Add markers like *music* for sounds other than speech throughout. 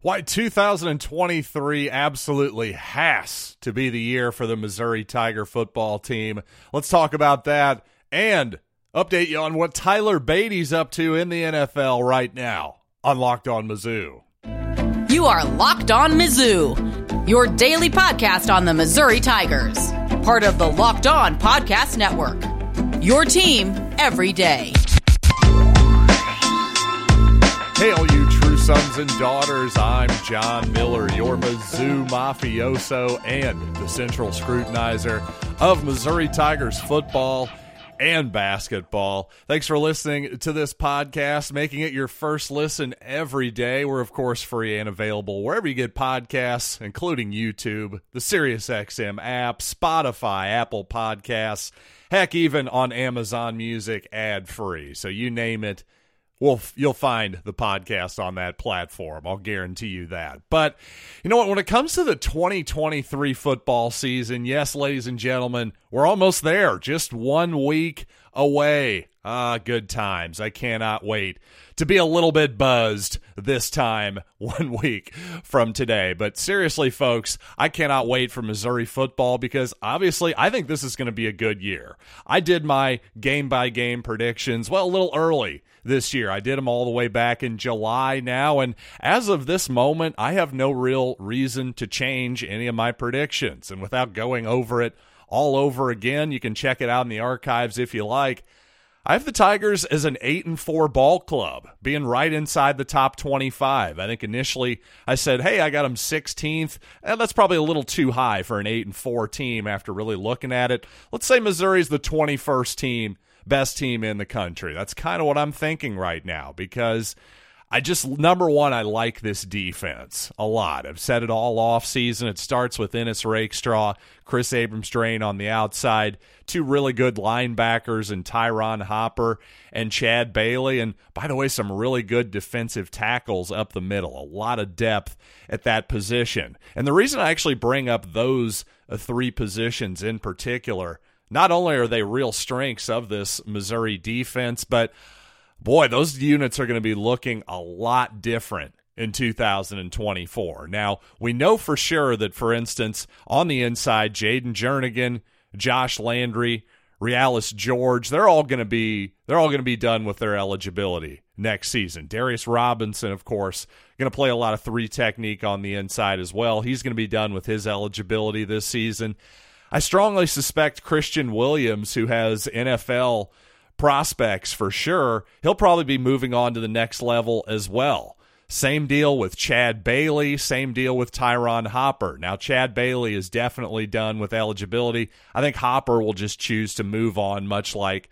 Why 2023 absolutely has to be the year for the Missouri Tiger football team. Let's talk about that and update you on what Tyler Badie's up to in the NFL right now on Locked On Mizzou. You are Locked On Mizzou, your daily podcast on the Missouri Tigers, part of the Locked On Podcast Network. Your team every day. Hey, all you sons and daughters, I'm John Miller, your Mizzou mafioso and the central scrutinizer of Missouri Tigers football and basketball. Thanks for listening to this podcast, making it your first listen every day. We're, of course, free and available wherever you get podcasts, including YouTube, the SiriusXM app, Spotify, Apple Podcasts, heck, even on Amazon Music ad free. So you name it well, you'll find the podcast on that platform. I'll guarantee you that. But you know what? When it comes to the 2023 football season, yes, ladies and gentlemen, we're almost there. Just one week away. Ah, good times. I cannot wait to be a little bit buzzed this time *laughs* one week from today. But seriously, folks, I cannot wait for Missouri football because obviously I think this is going to be a good year. I did my game by game predictions, well, a little early this year. I did them all the way back in July now. And as of this moment, I have no real reason to change any of my predictions. And without going over it all over again, you can check it out in the archives if you like. I have the Tigers as an 8 and 4 ball club, being right inside the top 25. I think initially I said, "Hey, I got them 16th." And that's probably a little too high for an 8 and 4 team after really looking at it. Let's say Missouri's the 21st team, best team in the country. That's kind of what I'm thinking right now because I just number one, I like this defense a lot. I've said it all off season. It starts with Ennis Rakestraw, Kris Abrams-Draine on the outside, two really good linebackers and Ty'Ron Hopper and Chad Bailey. And by the way, some really good defensive tackles up the middle. A lot of depth at that position. And the reason I actually bring up those uh, three positions in particular, not only are they real strengths of this Missouri defense, but boy, those units are going to be looking a lot different in 2024. Now, we know for sure that, for instance, on the inside, Jayden Jernigan, Josh Landry, Realus George, they're all going to be they're all going to be done with their eligibility next season. Darius Robinson, of course, going to play a lot of three technique on the inside as well. He's going to be done with his eligibility this season. I strongly suspect Christian Williams, who has NFL prospects for sure. He'll probably be moving on to the next level as well. Same deal with Chad Bailey, same deal with Ty'Ron Hopper. Now, Chad Bailey is definitely done with eligibility. I think Hopper will just choose to move on, much like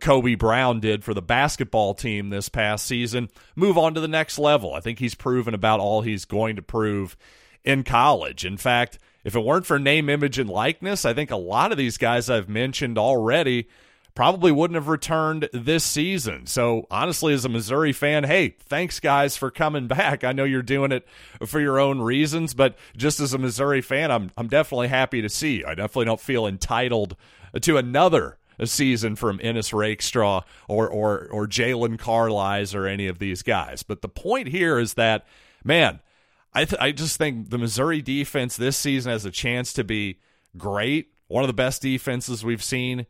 Kobe Brown did for the basketball team this past season, move on to the next level. I think he's proven about all he's going to prove in college. In fact, if it weren't for name, image, and likeness, I think a lot of these guys I've mentioned already probably wouldn't have returned this season. So, honestly, as a Missouri fan, hey, thanks, guys, for coming *laughs* back. I know you're doing it for your own reasons, but just as a Missouri fan, I'm, I'm definitely happy to see you. I definitely don't feel entitled to another season from Ennis Rakestraw or, or, or Jaylon Carlies or any of these guys. But the point here is that, man, I, th- I just think the Missouri defense this season has a chance to be great. One of the best defenses we've seen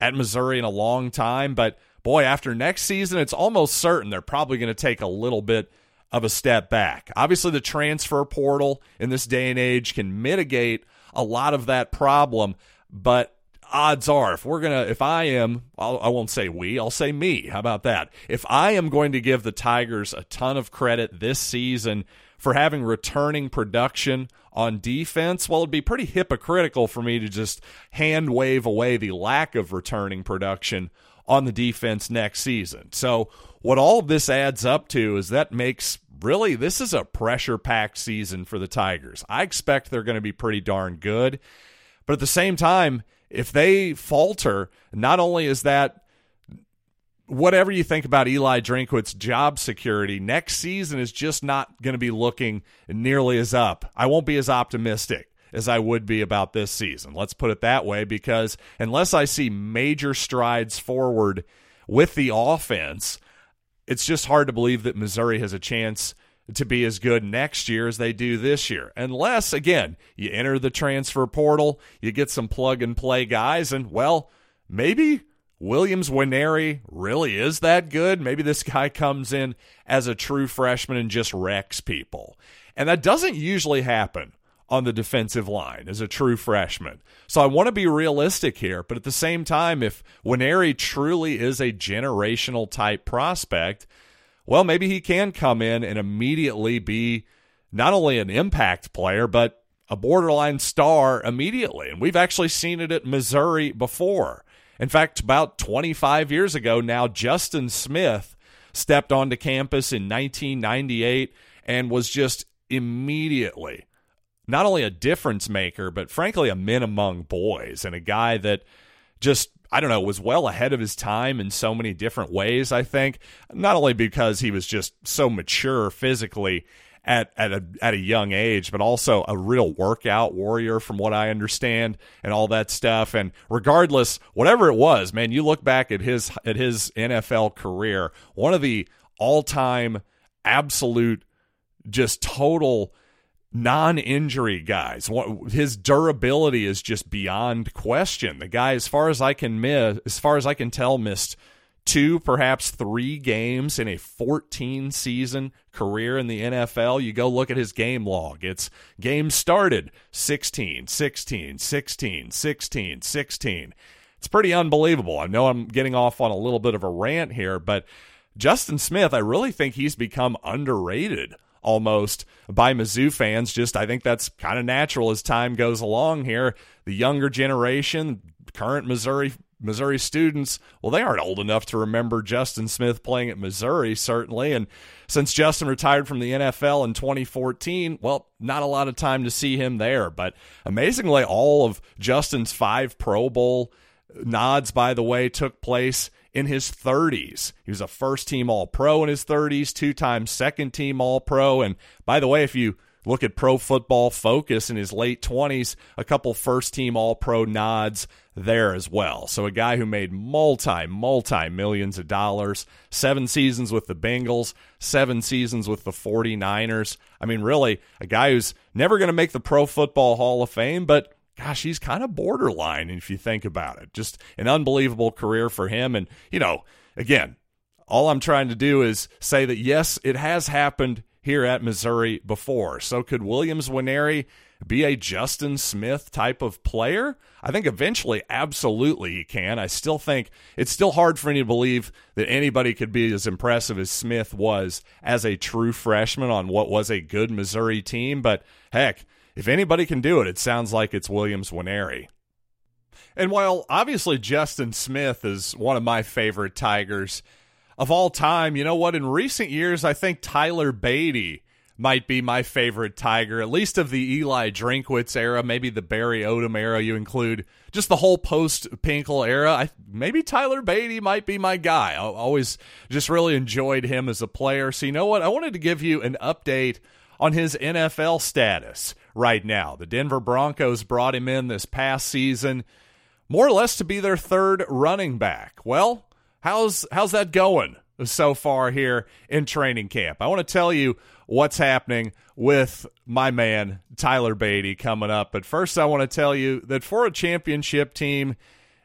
at Missouri in a long time. But boy, after next season, it's almost certain they're probably going to take a little bit of a step back. Obviously, the transfer portal in this day and age can mitigate a lot of that problem, but odds are if we're to if I am I'll, I will not say we, I'll say me. How about that? If I am going to give the Tigers a ton of credit this season for having returning production on defense, well, it'd be pretty hypocritical for me to just hand wave away the lack of returning production on the defense next season. So, what all this adds up to is that makes really this is a pressure packed season for the Tigers. I expect they're going to be pretty darn good. But at the same time, if they falter, not only is that whatever you think about Eli Drinkwitz's job security, next season is just not going to be looking nearly as up. I won't be as optimistic as I would be about this season. Let's put it that way because unless I see major strides forward with the offense, it's just hard to believe that Missouri has a chance to be as good next year as they do this year. Unless, again, you enter the transfer portal, you get some plug and play guys, and, well, maybe Williams Nwaneri really is that good. Maybe this guy comes in as a true freshman and just wrecks people. And that doesn't usually happen on the defensive line as a true freshman. So I want to be realistic here, but at the same time, if Nwaneri truly is a generational type prospect, well, maybe he can come in and immediately be not only an impact player, but a borderline star immediately. And we've actually seen it at Missouri before. In fact, about 25 years ago now, Justin Smith stepped onto campus in 1998 and was just immediately not only a difference maker, but frankly, a men among boys and a guy that just I don't know, was well ahead of his time in so many different ways, I think. Not only because he was just so mature physically at at a at a young age, but also a real workout warrior, from what I understand, and all that stuff. And regardless, whatever it was, man, you look back at his at his NFL career, one of the all time absolute, just total non-injury guys. His durability is just beyond question. The guy, as far as I can miss, as far as I can tell, missed two, perhaps three games in a 14 season career in the NFL. You go look at his game log. It's games started 16, 16, 16, 16, 16. It's pretty unbelievable. I know I'm getting off on a little bit of a rant here, but Justin Smith, I really think he's become underrated almost by Mizzou fans. Just I think that's kind of natural as time goes along here. The younger generation, current Missouri Missouri students, well, they aren't old enough to remember Justin Smith playing at Missouri, certainly. And since Justin retired from the NFL in 2014, well, not a lot of time to see him there. But amazingly, all of Justin's five Pro Bowl nods, by the way, took place in his 30s. He was a first team All Pro in his 30s, two time second team All Pro. And by the way, if you look at Pro Football Focus in his late 20s, a couple first team All Pro nods there as well. So a guy who made multi, multi millions of dollars, seven seasons with the Bengals, seven seasons with the 49ers. I mean, really, a guy who's never going to make the Pro Football Hall of Fame, but gosh, he's kind of borderline if you think about it. Just an unbelievable career for him. And, you know, again, all I'm trying to do is say that yes, it has happened here at Missouri before. So could Williams Nwaneri be a Justin Smith type of player? I think eventually, absolutely, he can. I still think it's still hard for me to believe that anybody could be as impressive as Smith was as a true freshman on what was a good Missouri team. But heck, if anybody can do it, it sounds like it's Williams Nwaneri. And while obviously Justin Smith is one of my favorite Tigers of all time, you know what? In recent years, I think Tyler Badie might be my favorite Tiger, at least of the Eli Drinkwitz era, maybe the Barry Odom era. You include just the whole post Pinkel era. I, maybe Tyler Badie might be my guy. I always just really enjoyed him as a player. So, you know what? I wanted to give you an update on his NFL status right now. The Denver Broncos brought him in this past season more or less to be their third running back. Well, how's how's that going so far here in training camp? I want to tell you what's happening with my man Tyler Badie coming up. But first I want to tell you that for a championship team,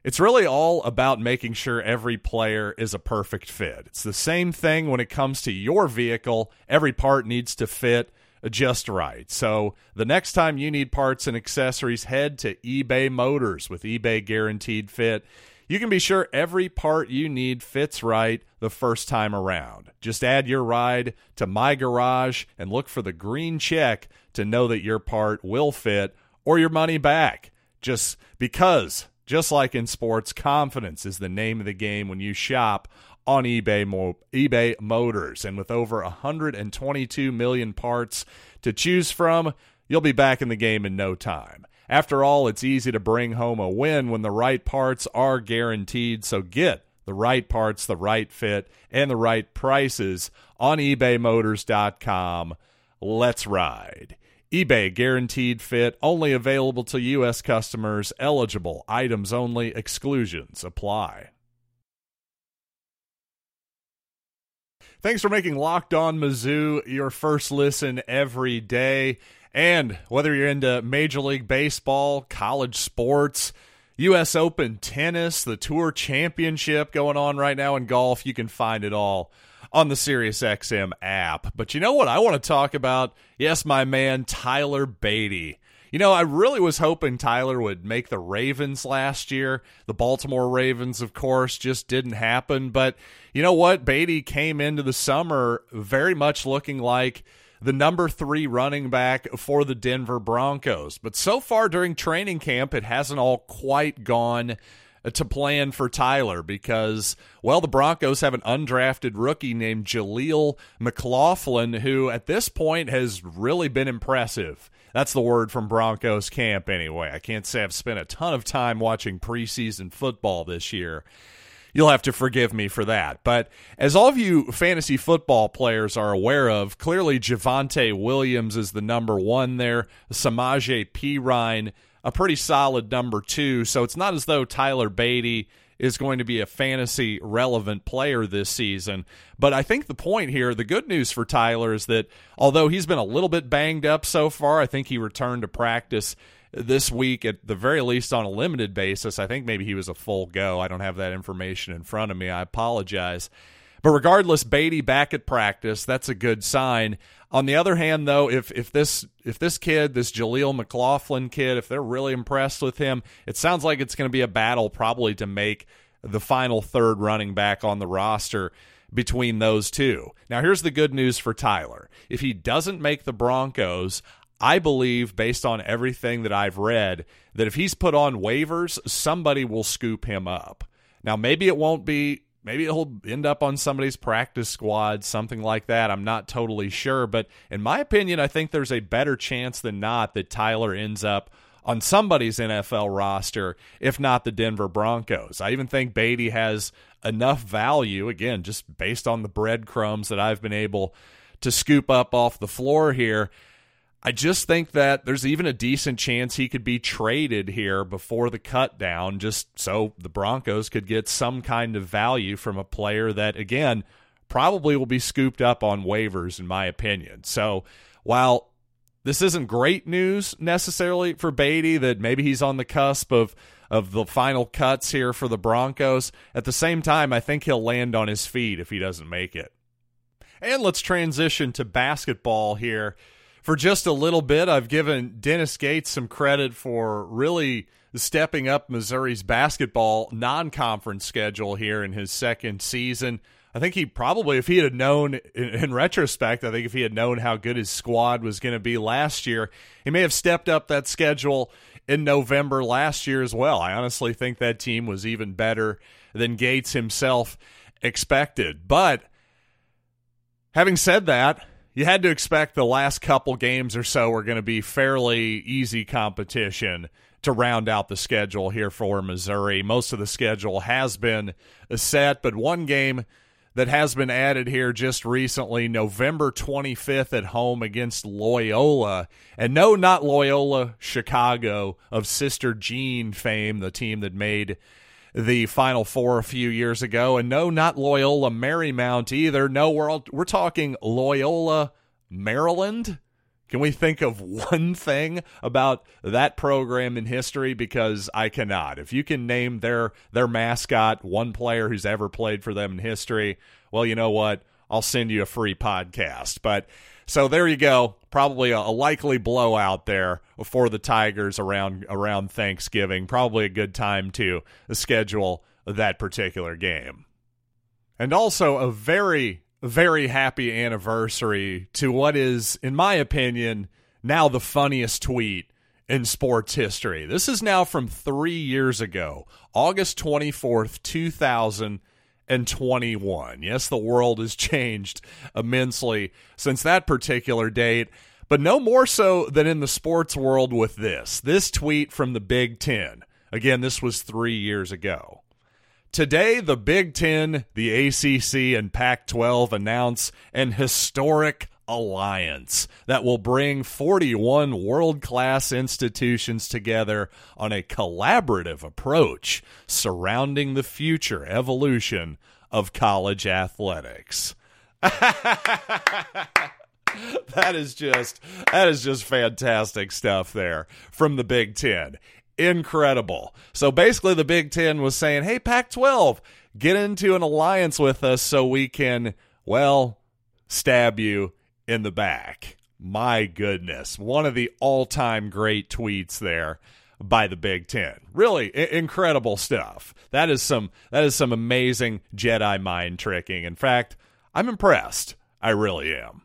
it's really all about making sure every player is a perfect fit. It's the same thing when it comes to your vehicle. Every part needs to fit just right. So the next time you need parts and accessories, head to eBay Motors with eBay Guaranteed Fit. You can be sure every part you need fits right the first time around. Just add your ride to My Garage and look for the green check to know that your part will fit or your money back. Just because, just like in sports, confidence is the name of the game when you shop on eBay eBay Motors and with over 122 million parts to choose from, you'll be back in the game in no time. After all, it's easy to bring home a win when the right parts are guaranteed, so get the right parts, the right fit, and the right prices on ebaymotors.com. Let's ride. eBay guaranteed fit only available to U.S. customers, eligible items only, exclusions apply. Thanks for making Locked On Mizzou your first listen every day. And whether you're into Major League Baseball, college sports, U.S. Open tennis, the Tour Championship going on right now in golf, you can find it all on the SiriusXM app. But you know what I want to talk about? Yes, my man Tyler Badie. You know, I really was hoping Tyler would make the Ravens last year. The Baltimore Ravens, of course, just didn't happen. But you know what? Badie came into the summer very much looking like the number three running back for the Denver Broncos. But so far during training camp, it hasn't all quite gone uh, to plan for Tyler because, well, the Broncos have an undrafted rookie named Jaleel McLaughlin, who at this point has really been impressive. That's the word from Broncos camp, anyway. I can't say I've spent a ton of time watching preseason football this year. You'll have to forgive me for that. But as all of you fantasy football players are aware of, clearly Javonte Williams is the number one there. Samaje Perine, a pretty solid number two. So it's not as though Tyler Badie is going to be a fantasy relevant player this season. But I think the point here, the good news for Tyler is that although he's been a little bit banged up so far, I think he returned to practice this week at the very least on a limited basis. I think maybe he was a full go. I don't have that information in front of me. I apologize. But regardless, Badie back at practice, that's a good sign. On the other hand, though, if if this if this kid, this Jaleel McLaughlin kid, if they're really impressed with him, it sounds like it's going to be a battle probably to make the final third running back on the roster between those two. Now, here's the good news for Tyler. If he doesn't make the Broncos, I believe, based on everything that I've read, that if he's put on waivers, somebody will scoop him up. Now, maybe it won't be maybe he'll end up on somebody's practice squad, something like that. I'm not totally sure, but in my opinion, I think there's a better chance than not that Tyler ends up on somebody's NFL roster, if not the Denver Broncos. I even think Badie has enough value, again, just based on the breadcrumbs that I've been able to scoop up off the floor here. I just think that there's even a decent chance he could be traded here before the cut down, just so the Broncos could get some kind of value from a player that, again, probably will be scooped up on waivers, in my opinion. So while this isn't great news necessarily for Badie that maybe he's on the cusp of of the final cuts here for the Broncos. At the same time, I think he'll land on his feet if he doesn't make it. And let's transition to basketball here for just a little bit. I've given Dennis Gates some credit for really stepping up Missouri's basketball non conference schedule here in his second season. I think he probably, if he had known in, in, retrospect, I think if he had known how good his squad was going to be last year, he may have stepped up that schedule in November last year as well. I honestly think that team was even better than Gates himself expected. But having said that, you had to expect the last couple games or so were going to be fairly easy competition to round out the schedule here for Missouri. Most of the schedule has been set, but one game that has been added here just recently, November 25th at home against Loyola. And no, not Loyola Chicago of Sister Jean fame, the team that made the Final Four a few years ago. And no, not Loyola Marymount either. No, we're, all, we're talking Loyola, Maryland. Can we think of *laughs* one thing about that program in history? Because I cannot. If you can name their their mascot, one player who's ever played for them in history, well, you know what? I'll send you a free podcast. But so there you go. Probably a, a, likely blowout there for the Tigers around around Thanksgiving. Probably a good time to schedule that particular game. And also a very very happy anniversary to what is in my opinion now the funniest tweet in sports history. This is now from 3 years ago, August 24th, 2000 and 21. Yes, the world has changed immensely since that particular date, but no more so than in the sports world with this. This tweet from the Big Ten. Again, this was three years ago. Today, the Big Ten, the ACC, and Pac 12 announce an historic alliance that will bring 41 world class institutions together on a collaborative approach surrounding the future evolution of college athletics. *laughs* that is just that is just fantastic stuff there from the Big 10. Incredible. So basically the Big 10 was saying, "Hey Pac-12, get into an alliance with us so we can well stab you in the back." My goodness, one of the all-time great tweets there by the Big 10. Really I- incredible stuff. That is some that is some amazing Jedi mind tricking. In fact, I'm impressed. I really am.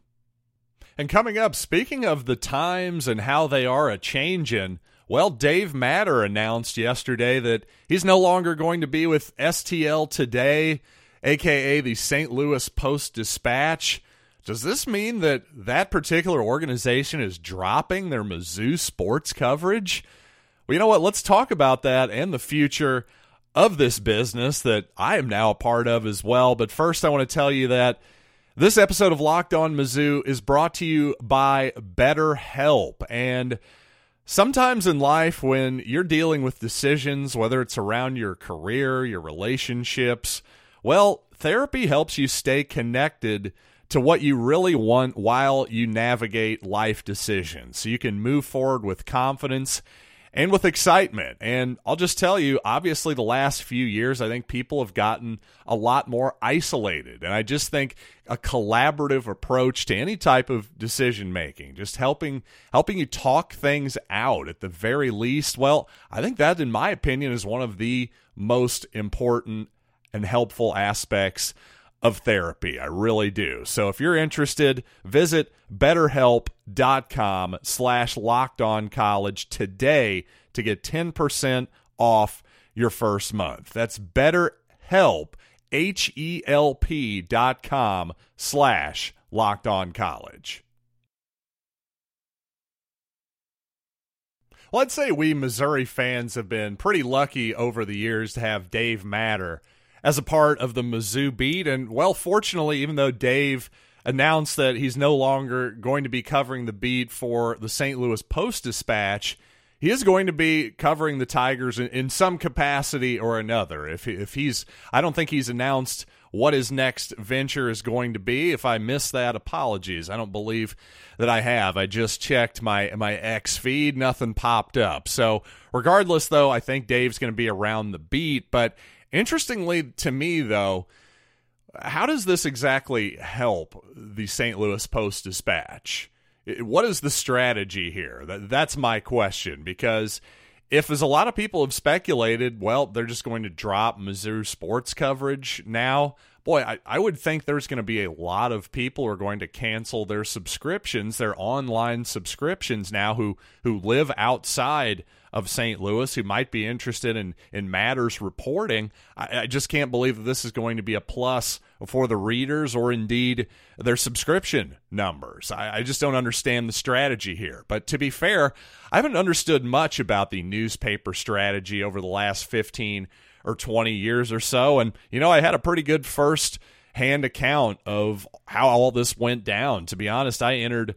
And coming up, speaking of the times and how they are a changing, well, Dave Matter announced yesterday that he's no longer going to be with STL today, aka the St. Louis Post Dispatch. Does this mean that that particular organization is dropping their Mizzou sports coverage? Well, you know what? Let's talk about that and the future of this business that I am now a part of as well. But first, I want to tell you that this episode of Locked On Mizzou is brought to you by BetterHelp. And sometimes in life, when you're dealing with decisions, whether it's around your career, your relationships, well, therapy helps you stay connected to what you really want while you navigate life decisions. So you can move forward with confidence and with excitement. And I'll just tell you, obviously, the last few years, I think people have gotten a lot more isolated. And I just think a collaborative approach to any type of decision making, just helping helping you talk things out at the very least. Well, I think that, in my opinion, is one of the most important and helpful aspects of therapy. I really do. So if you're interested, visit betterhelp.com slash locked on college today to get 10% off your first month. That's betterhelp, H-E-L-P dot com slash locked on college. I'd say we Missouri fans have been pretty lucky over the years to have Dave Matter as a part of the Mizzou beat. And well, fortunately, even though Dave announced that he's no longer going to be covering the beat for the St. Louis Post Dispatch, he is going to be covering the Tigers in, in some capacity or another. If if he's, I don't think he's announced what his next venture is going to be. If I miss that, apologies. I don't believe that I have. I just checked my my X feed, nothing popped up. So regardless, though, I think Dave's going to be around the beat, but Interestingly to me, though, how does this exactly help the St. Louis Post Dispatch? What is the strategy here? That's my question because if, as a lot of people have speculated, well, they're just going to drop Mizzou sports coverage now. Boy, I, I would think there's going to be a lot of people who are going to cancel their subscriptions, their online subscriptions now, who who live outside of St. Louis who might be interested in in Matter's reporting. I, I, just can't believe that this is going to be a plus for the readers or indeed their subscription numbers. I, I just don't understand the strategy here. But to be fair, I haven't understood much about the newspaper strategy over the last 15 or 20 years or so. And, you know, I had a pretty good first hand account of how all this went down. To be honest, I entered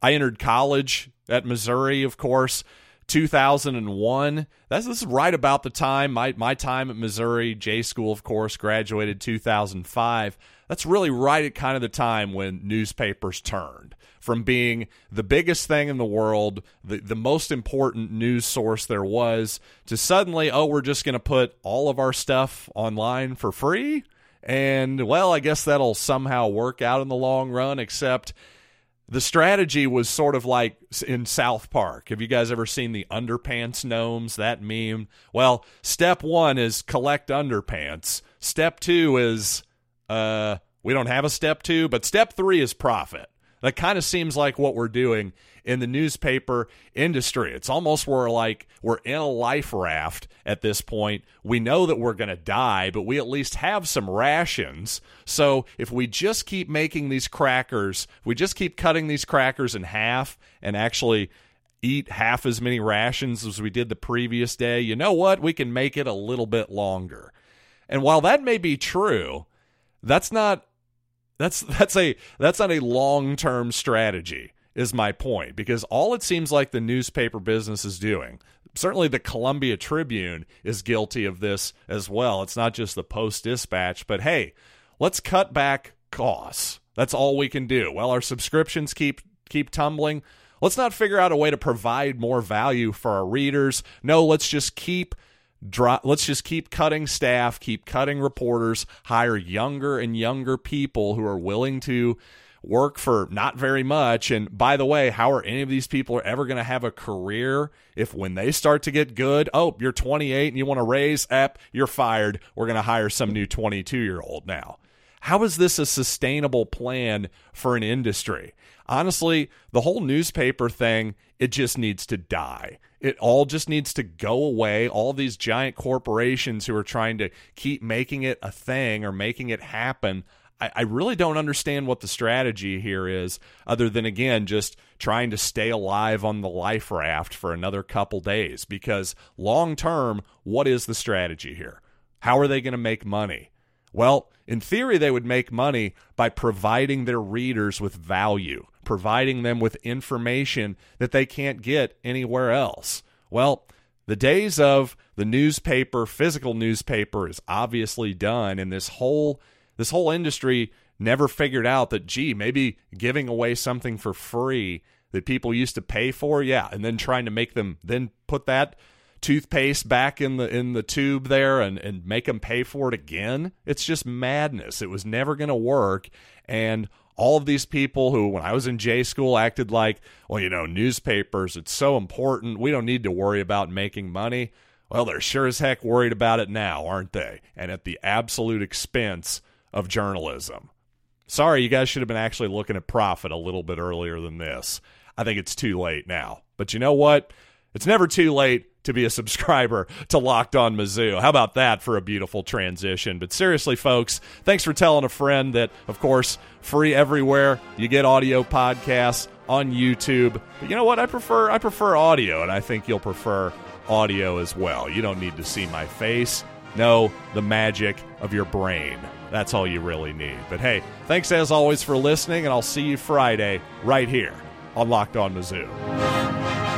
I entered college at Missouri, of course, 2001. That's this is right about the time my my time at Missouri J school, of course, graduated 2005. That's really right at kind of the time when newspapers turned from being the biggest thing in the world, the, the most important news source there was, to suddenly, oh, we're just going to put all of our stuff online for free. And well, I guess that'll somehow work out in the long run, except the strategy was sort of like in South Park. Have you guys ever seen the underpants gnomes, that meme? Well, step one is collect underpants. Step two is, uh, we don't have a step two, but step three is profit. That kind of seems like what we're doing in the newspaper industry. It's almost where like we're in a life raft at this point. We know that we're going to die, but we at least have some rations. So if we just keep making these crackers, we just keep cutting these crackers in half and actually eat half as many rations as we did the previous day, you know what? We can make it a little bit longer. And while that may be true, that's not that's *laughs* that's a that's not a long-term strategy is my point because all it seems like the newspaper business is doing certainly the Columbia Tribune is guilty of this as well. It's not just the Post Dispatch, but hey, let's cut back costs. That's all we can do. Well, our subscriptions keep keep tumbling. Let's not figure out a way to provide more value for our readers. No, let's just keep Drop, let's just keep cutting staff, keep cutting reporters, hire younger and younger people who are willing to work for not very much. And by the way, how are any of these people ever going to have a career if when they start to get good, oh, you're 28 and you want to raise, ep, you're fired. We're going to hire some new 22 year old now. How is this a sustainable plan for an industry? Honestly, the whole newspaper thing, it just needs to die. It all just needs to go away. All these giant corporations who are trying to keep making it a thing or making it happen. I, I really don't understand what the strategy here is, other than, again, just trying to stay alive on the life raft for another couple days. Because long term, what is the strategy here? How are they going to make money? Well, in theory, they would make money by providing their readers with value, providing them with information that they can't get anywhere else. Well, the days of the newspaper, physical newspaper, is obviously done, and this whole this whole industry never figured out that gee, maybe giving away something for free that people used to pay for, yeah, and then trying to make them then put that toothpaste back in the in the tube there and and make them pay for it again. It's just madness. It was never going to work and all of these people who when I was in J school acted like, well, you know, newspapers, it's so important. We don't need to worry about making money. Well, they're sure as heck worried about it now, aren't they? And at the absolute expense of journalism. Sorry, you guys should have been actually looking at profit a little bit earlier than this. I think it's too late now. But you know what? It's never too late to be a *laughs* subscriber to Locked On Mizzou. How about that for a beautiful transition? But seriously, folks, thanks for telling a friend that, of course, free everywhere. You get audio podcasts on YouTube. But you know what? I prefer I prefer audio, and I think you'll prefer audio as well. You don't need to see my face. No, the magic of your brain. That's all you really need. But hey, thanks as always for listening, and I'll see you Friday right here on Locked On Mizzou.